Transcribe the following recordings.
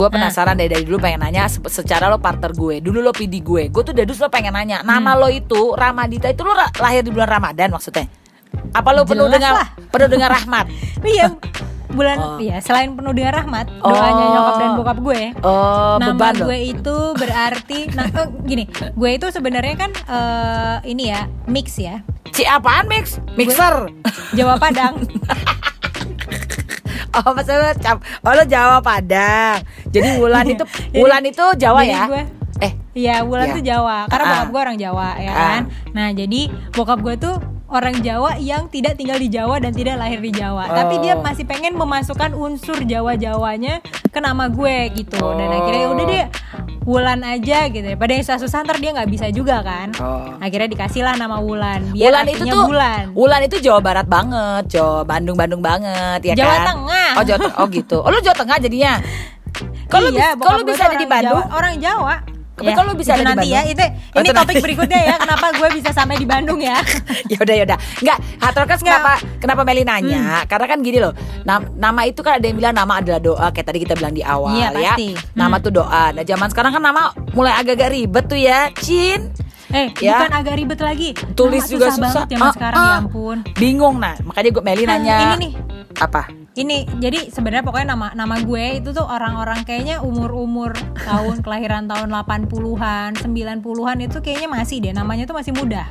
gue penasaran dari dari dulu pengen nanya se- secara lo partner gue dulu lo PD gue gue tuh dari dulu pengen nanya nama Hmm. lo itu Ramadita itu lo lahir di bulan Ramadan maksudnya? Apa lo penuh Jelas dengan lah. penuh dengan rahmat? Iya bulan Oh. ya selain penuh dengan rahmat Oh. doanya nyokap dan bokap gue. Oh nama beban lo. gue itu berarti nah oh, gini gue itu sebenarnya kan eh, ini ya mix ya. Si apaan mix? Mixer? Jawa Padang. Oh maksudnya cap oh lo Jawa Padang jadi Wulan itu Wulan itu Jawa jadi ya gue eh Iya, Wulan Iya. tuh Jawa. Karena Ah. bokap gue orang Jawa, ya Ah. kan. Nah, jadi bokap gue tuh orang Jawa yang tidak tinggal di Jawa dan tidak lahir di Jawa. Tapi dia Oh. masih pengen memasukkan unsur Jawa-Jawanya ke nama gue gitu. Dan Oh. akhirnya udah deh Wulan aja gitu. Pada yang susah-susah ntar dia nggak bisa juga kan. Oh. Akhirnya dikasih lah nama Wulan. Biar Wulan itu tuh bulan. Wulan itu Jawa Barat banget, Jawa Bandung Bandung banget ya Jawa kan? Tengah. Oh Jawa Tengah. Oh gitu. Oh lu Jawa Tengah jadinya. Kalau iya, bis- kalau bisa ada di Bandung? Jawa- orang Jawa. Tapi kalau bisa di nanti ya, itu Oh, ini itu topik nanti. berikutnya ya. Kenapa gue bisa sampai di Bandung ya? ya udah ya udah. Enggak, Hatrokers Nggak. kenapa kenapa Meli nanya? Karena kan gini loh. nam- nama itu kan ada yang bilang nama adalah doa kayak tadi kita bilang di awal Iya, ya. pasti. Nama Hmm. tuh doa. Nah, zaman sekarang kan nama mulai agak-agak ribet tuh ya. Cin. Eh, Ya. bukan agak ribet lagi. Tulis Nama juga susah. banget zaman Ah, sekarang ah. ya ampun. Bingung nah. Makanya gue Meli nanya. ini nih. Apa? Ini jadi sebenarnya pokoknya nama nama gue itu tuh orang-orang kayaknya umur-umur tahun kelahiran tahun 80-an, 90-an itu kayaknya masih deh namanya tuh masih mudah.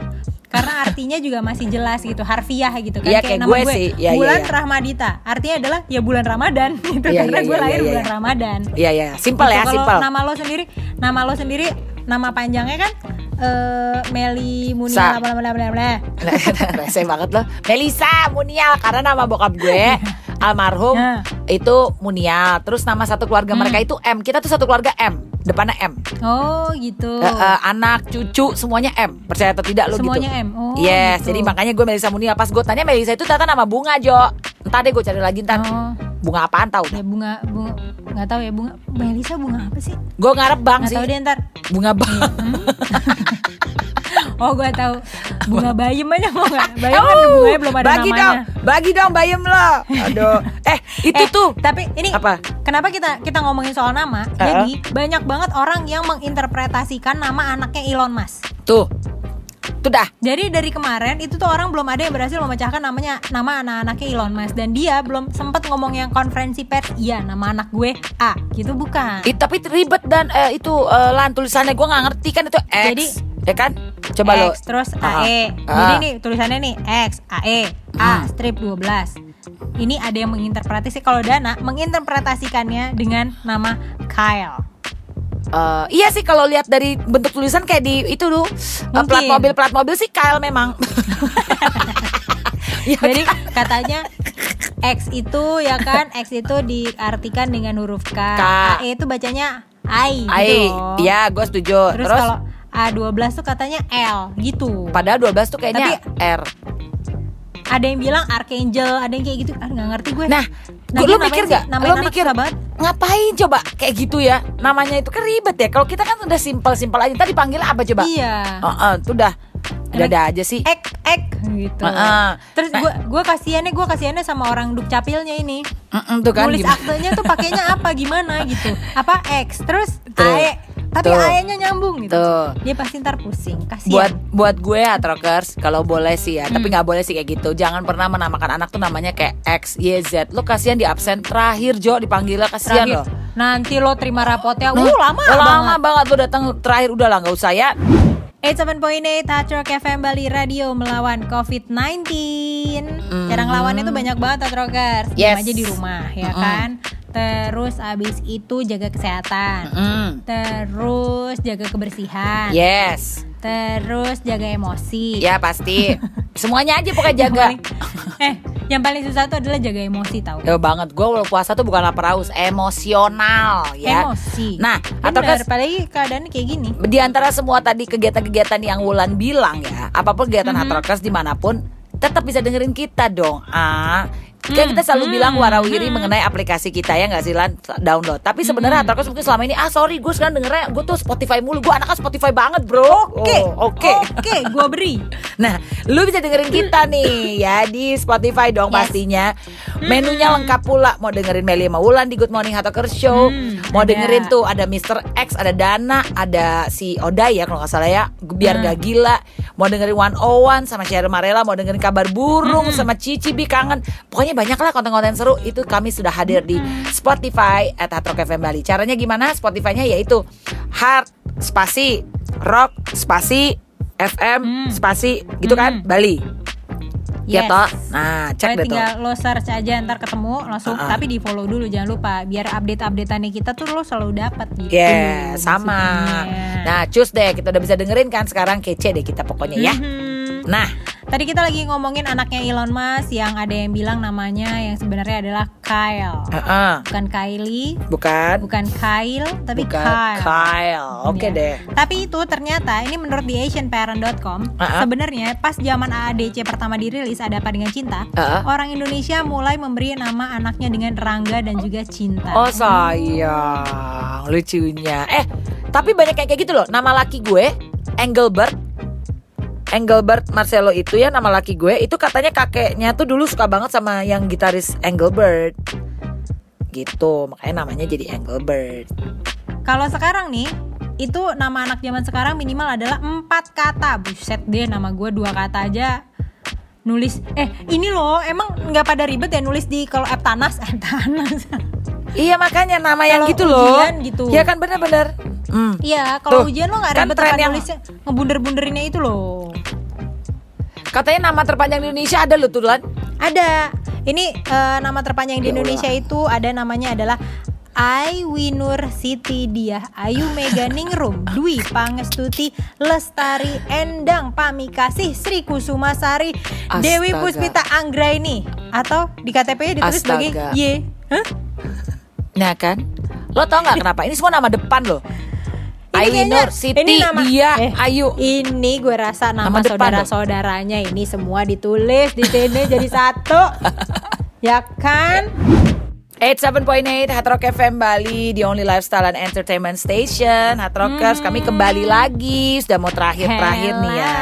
Karena artinya juga masih jelas gitu, harfiah gitu kan Iya, kayak gue sih. Iya, iya, bulan iya. Rahmadita. Artinya adalah ya bulan Ramadan gitu Iya, karena iya, gue iya, lahir iya, bulan iya. Ramadan. Iya ya, simpel Gitu. ya, simpel. Nama lo sendiri, nama lo sendiri, nama panjangnya kan eh Meli. Munia bla bla bla bla bla. Rese banget loh Melisa Munial Karena nama bokap gue Almarhum Nah. Itu Munial Terus nama satu keluarga Hmm. mereka itu M. Kita tuh satu keluarga M. Depannya M. Oh gitu. Eh, eh, Anak, cucu, semuanya M. Percaya atau tidak lo gitu. Semuanya M. Oh, Yes, gitu. jadi makanya gue Melisa Munial Pas gue tanya Melisa itu ternyata nama bunga Jo. Ntar deh gue cari lagi ntar. Oh, Bunga apaan tau? Ya bunga bunga nggak tahu ya bunga. Melisa bunga apa sih? Gue ngarep bang Nggak sih. tahu deh ntar. Bunga bang. Oh gue tahu bunga bayem aja mau nggak? Bayem kan bunganya belum ada bagi namanya. dong Bagi dong bayem lo Aduh Eh itu Eh, tuh Tapi ini Apa? Kenapa kita kita ngomongin soal nama? Uh-uh. Jadi banyak banget orang yang menginterpretasikan nama anaknya Elon Musk. Tuh Tuh dah Jadi dari kemarin itu tuh orang belum ada yang berhasil memecahkan namanya nama anak-anaknya Elon Musk dan dia belum sempet ngomong yang konferensi pers. Iya, nama anak gue A, gitu bukan? Ih, tapi ribet dan eh, itu eh, lan tulisannya gue nggak ngerti kan itu X Jadi- ya kan coba lo X terus Ah, AE. ah. Jadi nih tulisannya nih X AE A Hmm. strip 12. Ini ada yang menginterpretasi kalau Dana menginterpretasikannya dengan nama Kyle. Eh, iya sih kalau lihat dari bentuk tulisan kayak di itu tuh eh, plat mobil plat mobil sih Kyle memang ya, Jadi katanya X itu ya kan X itu diartikan dengan huruf K. K. AE itu bacanya I gitu Ai, loh. ya gue setuju Terus, terus, kalau A12 tuh katanya L gitu. padahal 12 tuh kayaknya R Ada yang bilang Archangel, ada yang kayak gitu. Ah nggak ngerti gue. nah Nah, lu ngapain mikir gak lo anak mikir banget. ngapain coba kayak gitu ya namanya itu kan ribet ya kalau kita kan udah simpel simpel aja tadi panggil apa coba Iya. Oh, oh, tuh dah udah ada aja sih Ek ek gitu. Heeh. Terus Nah. gue gue kasihannya gue kasihannya sama orang dukcapilnya ini. Mm-mm, tuh kan Nulis gimana? aktenya tuh pakainya apa gimana gitu. Apa X terus. AE. Tapi Tuh. AE-nya nyambung gitu. Tuh. Dia pasti ntar pusing. Kasihan. buat buat gue ya Trokers kalau boleh sih ya tapi Hmm. nggak boleh sih kayak gitu jangan pernah menamakan anak tuh namanya kayak X Y Z lo kasihan di absen terakhir Jo dipanggilnya kasihan lo nanti lo terima rapotnya. Nah, uh lama lama banget. banget lo datang terakhir udah lah nggak usah ya 87.8 Hard Rock FM Bali Radio melawan COVID-19 Cara ngelawannya tuh banyak banget Hard Rockers Diam Yes. aja di rumah ya Mm-mm. kan Terus abis itu jaga kesehatan. Mm. Terus jaga kebersihan. Yes. Terus jaga emosi. Ya pasti. Semuanya aja pokoknya Yang jaga. paling- Eh yang paling susah tuh adalah jaga emosi tau. Ya banget. Gue kalau puasa tuh bukan lapar haus emosional ya. Emosi. Nah Bener, Trokers apalagi keadaannya kayak gini. Di antara semua tadi kegiatan-kegiatan yang Wulan bilang ya, apa pun kegiatan mm Hatrokers di mana pun, tetap bisa dengerin kita dong. Ah, Kayak kita selalu Hmm, bilang warawiri hmm. mengenai aplikasi kita ya nggak sih Lan download. Tapi sebenarnya Hmm. Mungkin selama ini ah sorry gue sekarang dengernya gue tuh Spotify mulu. Gue anaknya Spotify banget bro. Oke, Oh, Oke. oke, gue beri. Nah, lu bisa dengerin kita nih ya di Spotify dong Yes. pastinya. Menunya lengkap pula. Mau dengerin Meli sama Wulan di Good Morning Hattokers Show. Hmm, Mau ada. dengerin tuh ada Mr. X, ada Dana, ada si Oda ya kalau nggak salah ya. Biar Hmm. gak gila. Mau dengerin One One sama Cheryl Marella. Mau dengerin kabar burung Hmm. sama Cici Bi kangen. Pokoknya banyak lah konten-konten seru. Itu kami sudah hadir di Hmm. Spotify at Hard Rock FM Bali. Caranya gimana? Spotify-nya yaitu Hard spasi Rock spasi FM Hmm. spasi gitu kan Bali. Ya Yes. toh. Nah, cek deh tinggal lo search aja ntar ketemu langsung Ah, ah. tapi di follow dulu jangan lupa biar update updateannya kita tuh lo selalu dapat gitu. Ya, sama. maksudnya. Nah, cus deh, kita udah bisa dengerin kan sekarang kece deh kita pokoknya ya. Mhm. Nah, Tadi kita lagi ngomongin anaknya Elon Musk yang ada yang bilang namanya yang sebenarnya adalah Kyle. heeh. Bukan Kylie, bukan bukan Kyle, tapi bukan Kyle. Kyle. Oke Iya. deh. Tapi itu ternyata ini menurut di AsianParent.com Ah, ah. sebenarnya pas zaman AADC pertama dirilis ada apa dengan cinta, Ah, ah. orang Indonesia mulai memberi nama anaknya dengan Rangga dan juga Cinta. Oh sayang, lucunya. Eh, tapi banyak kayak kayak gitu loh. Nama laki gue, Engelbert. Engelbert Marcelo itu ya nama laki gue. Itu katanya kakeknya tuh dulu suka banget sama yang gitaris Engelbert. Gitu, makanya namanya jadi Engelbert. Kalau sekarang nih itu nama anak zaman sekarang minimal adalah empat kata. Buset deh nama gue dua kata aja nulis eh ini loh emang nggak pada ribet ya nulis di kalau app tanas app tanas Iya makanya nama yang gitu loh. gitu. Iya kan bener-bener. Hmm. iya kalau Tuh, ujian lo nggak kan ribet tren yang- nulisnya ngebunder-bunderinnya itu loh Katanya nama terpanjang di Indonesia ada loh tuh Lan. ada ini eh, nama terpanjang di Ya Indonesia itu ada namanya adalah Aiwinur Siti Diah Ayu Mega Ningrum Dwi Pangestuti Lestari Endang Pamikasih Sri Kusumasari Dewi Astaga. Puspita Anggraini atau di KTP ditulis sebagai Astaga. Y Hah? Nah kan. Lo tau nggak kenapa? Ini semua nama depan loh. Ini Ayu kayaknya- Nur, Siti, ini nama- Dia, eh, Ayu. Ini gue rasa nama, Nama saudara-saudaranya ini semua ditulis di sini jadi satu. Ya kan? 87.8 Hard Rock FM Bali The only lifestyle and entertainment station. Hard Rockers Kami kembali lagi. Sudah mau terakhir-terakhir nih ya.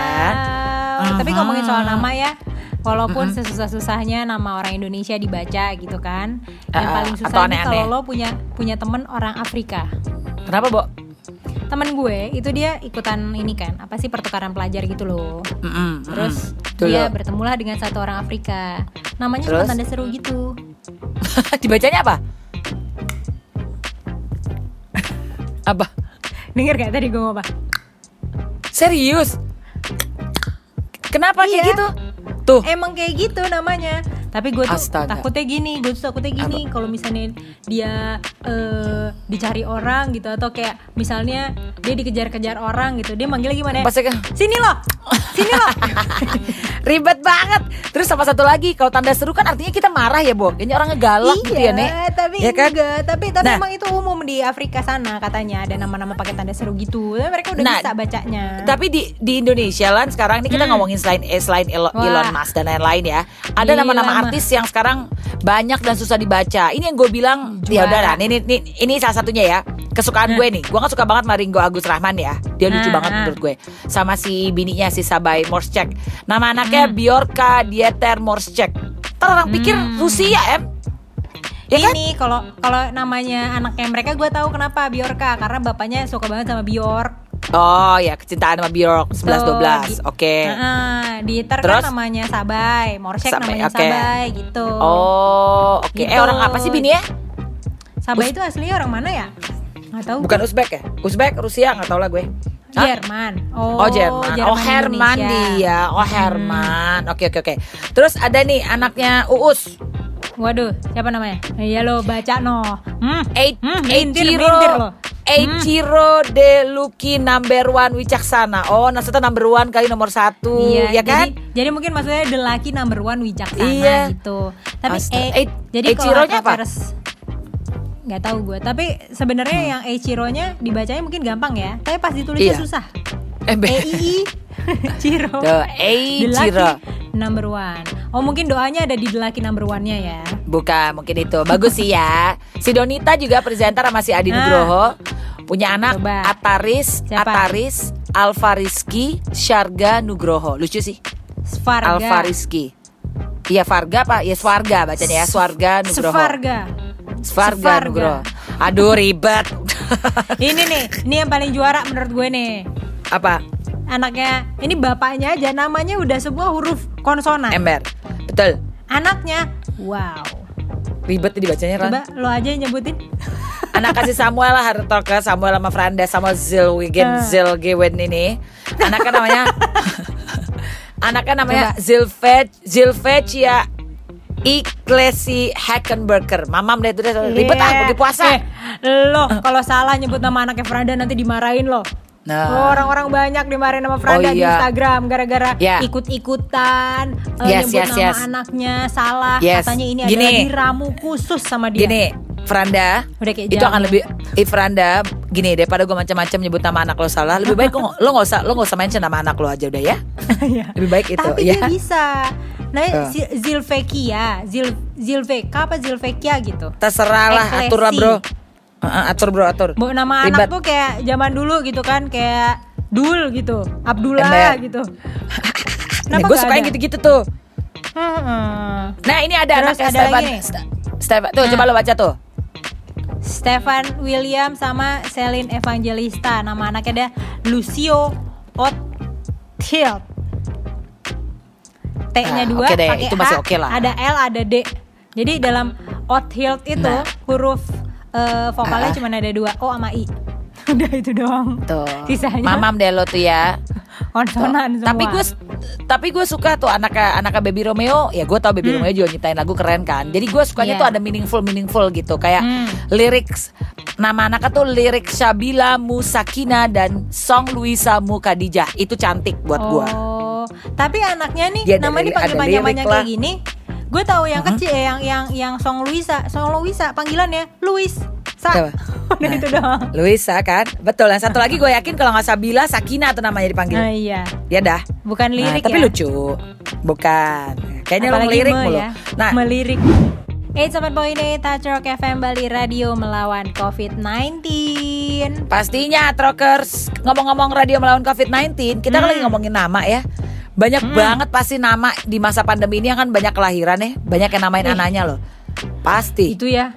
Hello. Tapi ngomongin soal nama ya Walaupun sesusah-susahnya nama orang Indonesia dibaca gitu kan Yang Uh, paling susah nih kalau lo punya punya temen orang Afrika. Kenapa Bo? Temen gue itu dia ikutan ini kan Apa sih pertukaran pelajar gitu loh Mm-mm, Terus. Tuh dia bertemulah dengan satu orang Afrika Namanya Terus? tanda seru gitu Dibacanya apa? apa? Dengar gak tadi gue ngomong apa? Serius? Kenapa kayak Iya. gitu? Tuh Emang kayak gitu namanya. Tapi gue tuh Astaga. takutnya gini, gue tuh takutnya gini kalau misalnya dia eh, dicari orang gitu atau kayak misalnya dia dikejar-kejar orang gitu, dia manggilnya gimana? ya? Pasti kan Sini loh, sini loh. Ribet banget Terus sama satu lagi Kalau tanda seru kan artinya kita marah ya Bo Kayaknya orangnya galak gitu ya Nek Iya, tapi Ya kan? enggak. Tapi tapi Nah. emang itu umum di Afrika sana katanya ada nama-nama pakai tanda seru gitu. Tapi mereka udah Nah, bisa bacanya. Tapi di di Indonesia lan sekarang ini kita Hmm. ngomongin selain eh, selain Wah. Elon Musk dan lain-lain ya. Ada nama-nama. Artis yang sekarang banyak dan susah dibaca. Ini yang gue bilang ya Juara. udah lah. Ini, ini ini salah satunya ya. Kesukaan gue nih. Gue kan suka banget sama Ringo Agus Rahman ya. Dia lucu Ah, banget menurut gue. Sama si bininya si Sabai Morschek. Nama Hmm. anaknya Bjorka Dieter Morschek. Ntar orang pikir Hmm. Rusia em. Ya kan? ini kalau kalau namanya anaknya mereka gue tahu kenapa Bjorka karena bapaknya suka banget sama Bjork. Oh ya kecintaan sama Bjork 11 12. Tuh, Oke. Nah, Dieter Terus? kan namanya Sabay, Morsek Sabay, namanya oke. Sabay gitu. Oh, oke. Eh Gitu. orang apa sih bini ya? Sabay itu aslinya orang mana ya? Nggak tahu. Bukan Uzbek ya? Uzbek, Rusia, nggak tahu lah gue. Hah? Jerman. Oh, Oh, Jerman. Oh, Herman Indonesia. dia. Oh, Herman. Oke, oke, oke. Terus ada nih anaknya Uus. Waduh, siapa namanya? Iya lo baca no. Hmm. Eight, Hmm, mintir, Eichiro, mintir lo. Eichiro de Lucky number one Wicaksana. Oh, maksudnya number one kali nomor satu, Iya, ya kan? Jadi, jadi mungkin maksudnya the lucky number one wicaksana Iya. gitu. Tapi Astaga. eh, Eh, jadi kalau Eiichiro-nya apa? Nggak tahu gue. Tapi sebenarnya Hmm. yang Eichiro-nya dibacanya mungkin gampang ya. Tapi pas ditulisnya Iya. susah. E I I The Eichiro. lucky number one. Oh mungkin doanya ada di Lucky Number One-nya ya. Bukan, mungkin itu. Bagus sih ya. Si Donita juga presenter sama si Adi Ah. Nugroho. Punya anak Coba. Ataris, Siapa? Ataris, Alfa Rizky, Syarga Nugroho. Lucu sih. Svarga. Alfa Rizky. Iya Farga pak, ya Swarga bacanya ya Swarga Nugroho. Swarga Svarga. Nugroho. Aduh ribet. Ini nih, ini yang paling juara menurut gue nih. Apa? Anaknya, ini bapaknya aja namanya udah semua huruf konsonan. Ember. Betul. Anaknya, wow. Ribet nih dibacanya Ran. Coba lo aja yang nyebutin. Anak kasih Samuel lah Hartoka Samuel sama Franda sama Zilwigen Ah. Zilgewen ini. Anaknya namanya Anaknya namanya Coba. Zilvet Zilvecia Iklesi Hackenberger. Mamam deh itu deh ribet ah Iya. pergi puasa. Eh, lo kalau salah nyebut nama anaknya Franda nanti dimarahin lo. Nah. Orang-orang banyak dimarahin sama Franda Oh, di iya. Instagram gara-gara Ya. ikut-ikutan eh, Yes, nyebut yes, nama yes. anaknya salah. Yes. Katanya ini Gini. adalah diramu khusus sama dia. Gini, Franda, Udah kayak itu akan lebih eh, Franda, gini daripada gue macam-macam nyebut nama anak lo salah, lebih baik lo, lo nggak usah lo nggak usah mention nama anak lo aja udah ya. Iya. Lebih baik itu Tapi ya. dia bisa. Nah, Eh. Zil- Zilvekia, Zil Zilveka apa Zilvekia gitu. Terserah lah, atur lah bro. Atur bro, atur. Bu, nama Ribet. anak tuh kayak zaman dulu gitu kan, kayak Dul gitu, Abdullah Ember. gitu. Kenapa gue suka yang gitu-gitu tuh. Hmm. Nah ini ada Terus anaknya ada Stefan. Stefan, tuh coba lo baca tuh. Stefan William sama Celine Evangelista. Nama anaknya ada Lucio Othild. T-nya Ah, dua deh, pakai itu masih lah. Ada L, ada D. Jadi dalam Othild itu Nah. huruf eh, vokalnya Ah. cuma ada dua, O sama I. Udah itu doang. Tuh. Sisanya Mamam deh lo tuh ya. Konsonan semua. Tapi gue tapi gue suka tuh anak anak Baby Romeo. Ya gue tau Baby Romeo juga nyiptain lagu keren kan. Jadi gue sukanya Hmm. Iya. tuh ada meaningful meaningful gitu. Kayak Hmm. lyrics nama anaknya tuh lirik Shabila Musakina dan Song Luisa Mukadijah. Itu cantik buat gue. Oh, tapi anaknya nih ada namanya dipanggil ada panjang-panjang kayak gini. Gue tahu yang kecil eh, yang yang yang Song Luisa, Song Luisa panggilannya Luis. Sa. Coba. Udah Nah. itu doang. Luisa kan, betul. Yang satu lagi gue yakin kalau nggak Sabila Sakina tuh namanya dipanggil. Nah, iya. Ya dah. Bukan Nah, lirik tapi ya. lucu. Bukan. Kayaknya lo Apalagi ngelirik me mulu. ya. Nah, melirik. 87.8 Touch Rock FM Bali Radio melawan COVID-19. pastinya Trokers ngomong-ngomong radio melawan COVID-19, kita kan Hmm. lagi ngomongin nama ya. Banyak banget pasti nama di masa pandemi ini kan banyak kelahiran ya, banyak yang namain anaknya loh. Pasti. Itu ya.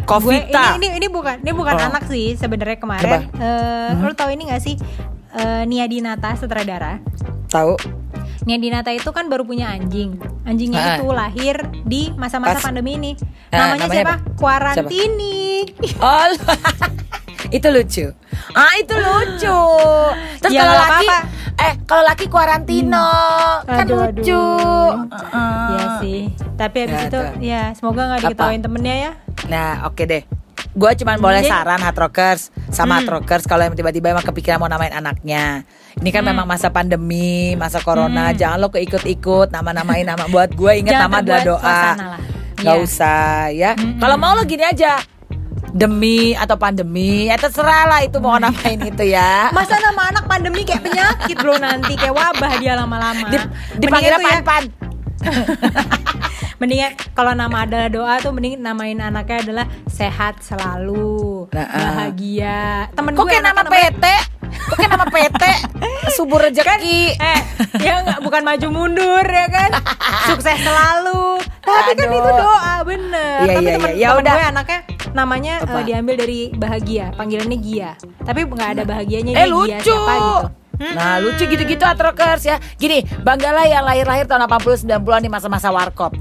Gue Covita. ini, ini ini bukan ini bukan Oh. anak sih sebenarnya kemarin. Eh, Hmm. Lo tau ini gak sih Eh, Nia Dinata sutradara? Tahu? Nia Dinata itu kan baru punya anjing. Anjingnya Ah. itu lahir di masa-masa pandemi ini. Ah, namanya, namanya siapa? apa? Kuarantini. Oh, itu lucu. Ah, itu lucu. Terus Ya, kalau laki apa-apa. eh kalau laki kuarantino kan Aduh, lucu. aduh. Heeh. Iya sih. Tapi habis Ya, itu tuh. ya semoga nggak Apa? diketawain temennya ya. Nah, oke deh. Gue cuman boleh Jadi- saran hard rockers sama Hmm. hard rockers kalau yang tiba-tiba emang kepikiran mau namain anaknya. Ini kan Hmm. memang masa pandemi, masa corona. Jangan lo keikut-ikut nama-namain nama buat gue Jangan nama adalah doa. Gak Iya. usah ya. Mm-mm. Kalau mau lo gini aja. Demi atau pandemi, ya terserah lah itu mau namain itu ya. Masa nama anak pandemi kayak penyakit bro nanti kayak wabah dia lama-lama. Di, dipanggil ya, pan-pan. Mendingan kalau nama adalah doa tuh mending namain anaknya adalah sehat selalu, Nah, ah. bahagia. Temen Kok gue kayak nama PT? Kok kayak nama PT? Subur rezeki. eh ya nggak bukan maju mundur ya kan sukses selalu tapi kan Aduh. itu doa bener Iya, tapi iya, temen, iya. Ya temen udah. gue anaknya namanya Apa? eh, diambil dari bahagia. Panggilannya Gia. Tapi nggak ada bahagianya Eh dia Gia lucu. siapa gitu. Nah lucu gitu-gitu atrokers ya. Gini banggalah yang lahir-lahir tahun 80 90-an di masa-masa warkop.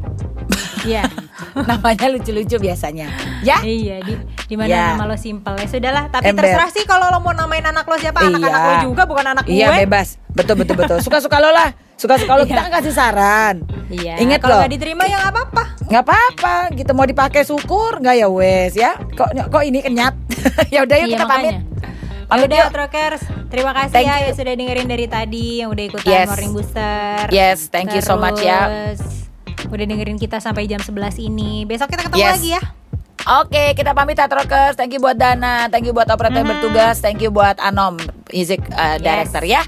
Iya. Namanya lucu-lucu biasanya. Ya? Iya di di mana Ya. nama lo simpel. Ya sudahlah tapi Ember. terserah sih kalau lo mau namain anak lo siapa. Anak-anak Iya. lo juga bukan anak Iya gue. bebas. Betul betul betul. Suka-suka lo lah. Suka-suka lo Iya. kita kan kasih saran. Iya Ingat kalau nggak diterima ya nggak apa-apa nggak apa-apa gitu mau dipakai syukur nggak ya wes ya kok kok ini kenyat ya udah yuk Iya, kita pamit makanya. pamit Yaudah yuk Trokers Terima kasih Thank ya you. yang sudah dengerin dari tadi Yang udah ikutan Yes. Morning Booster Yes, thank you so much ya. Terus, Udah dengerin kita sampai jam 11 ini Besok kita ketemu Yes. lagi ya Oke, kita pamit Atrokers. Thank you buat Dana, thank you buat operator yang Mhm. bertugas, thank you buat Anom, music uh, Yes. director ya.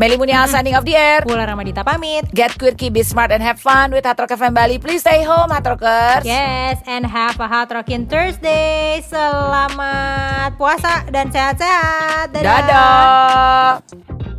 Meli Munial signing off the air. Pula Ramadita pamit. Get quirky, be smart, and have fun with Hard Rock FM Bali. Please stay home, Hard Rockers. Yes, and have a rockin' Thursday. Selamat puasa dan sehat-sehat. Dadah. Dadah.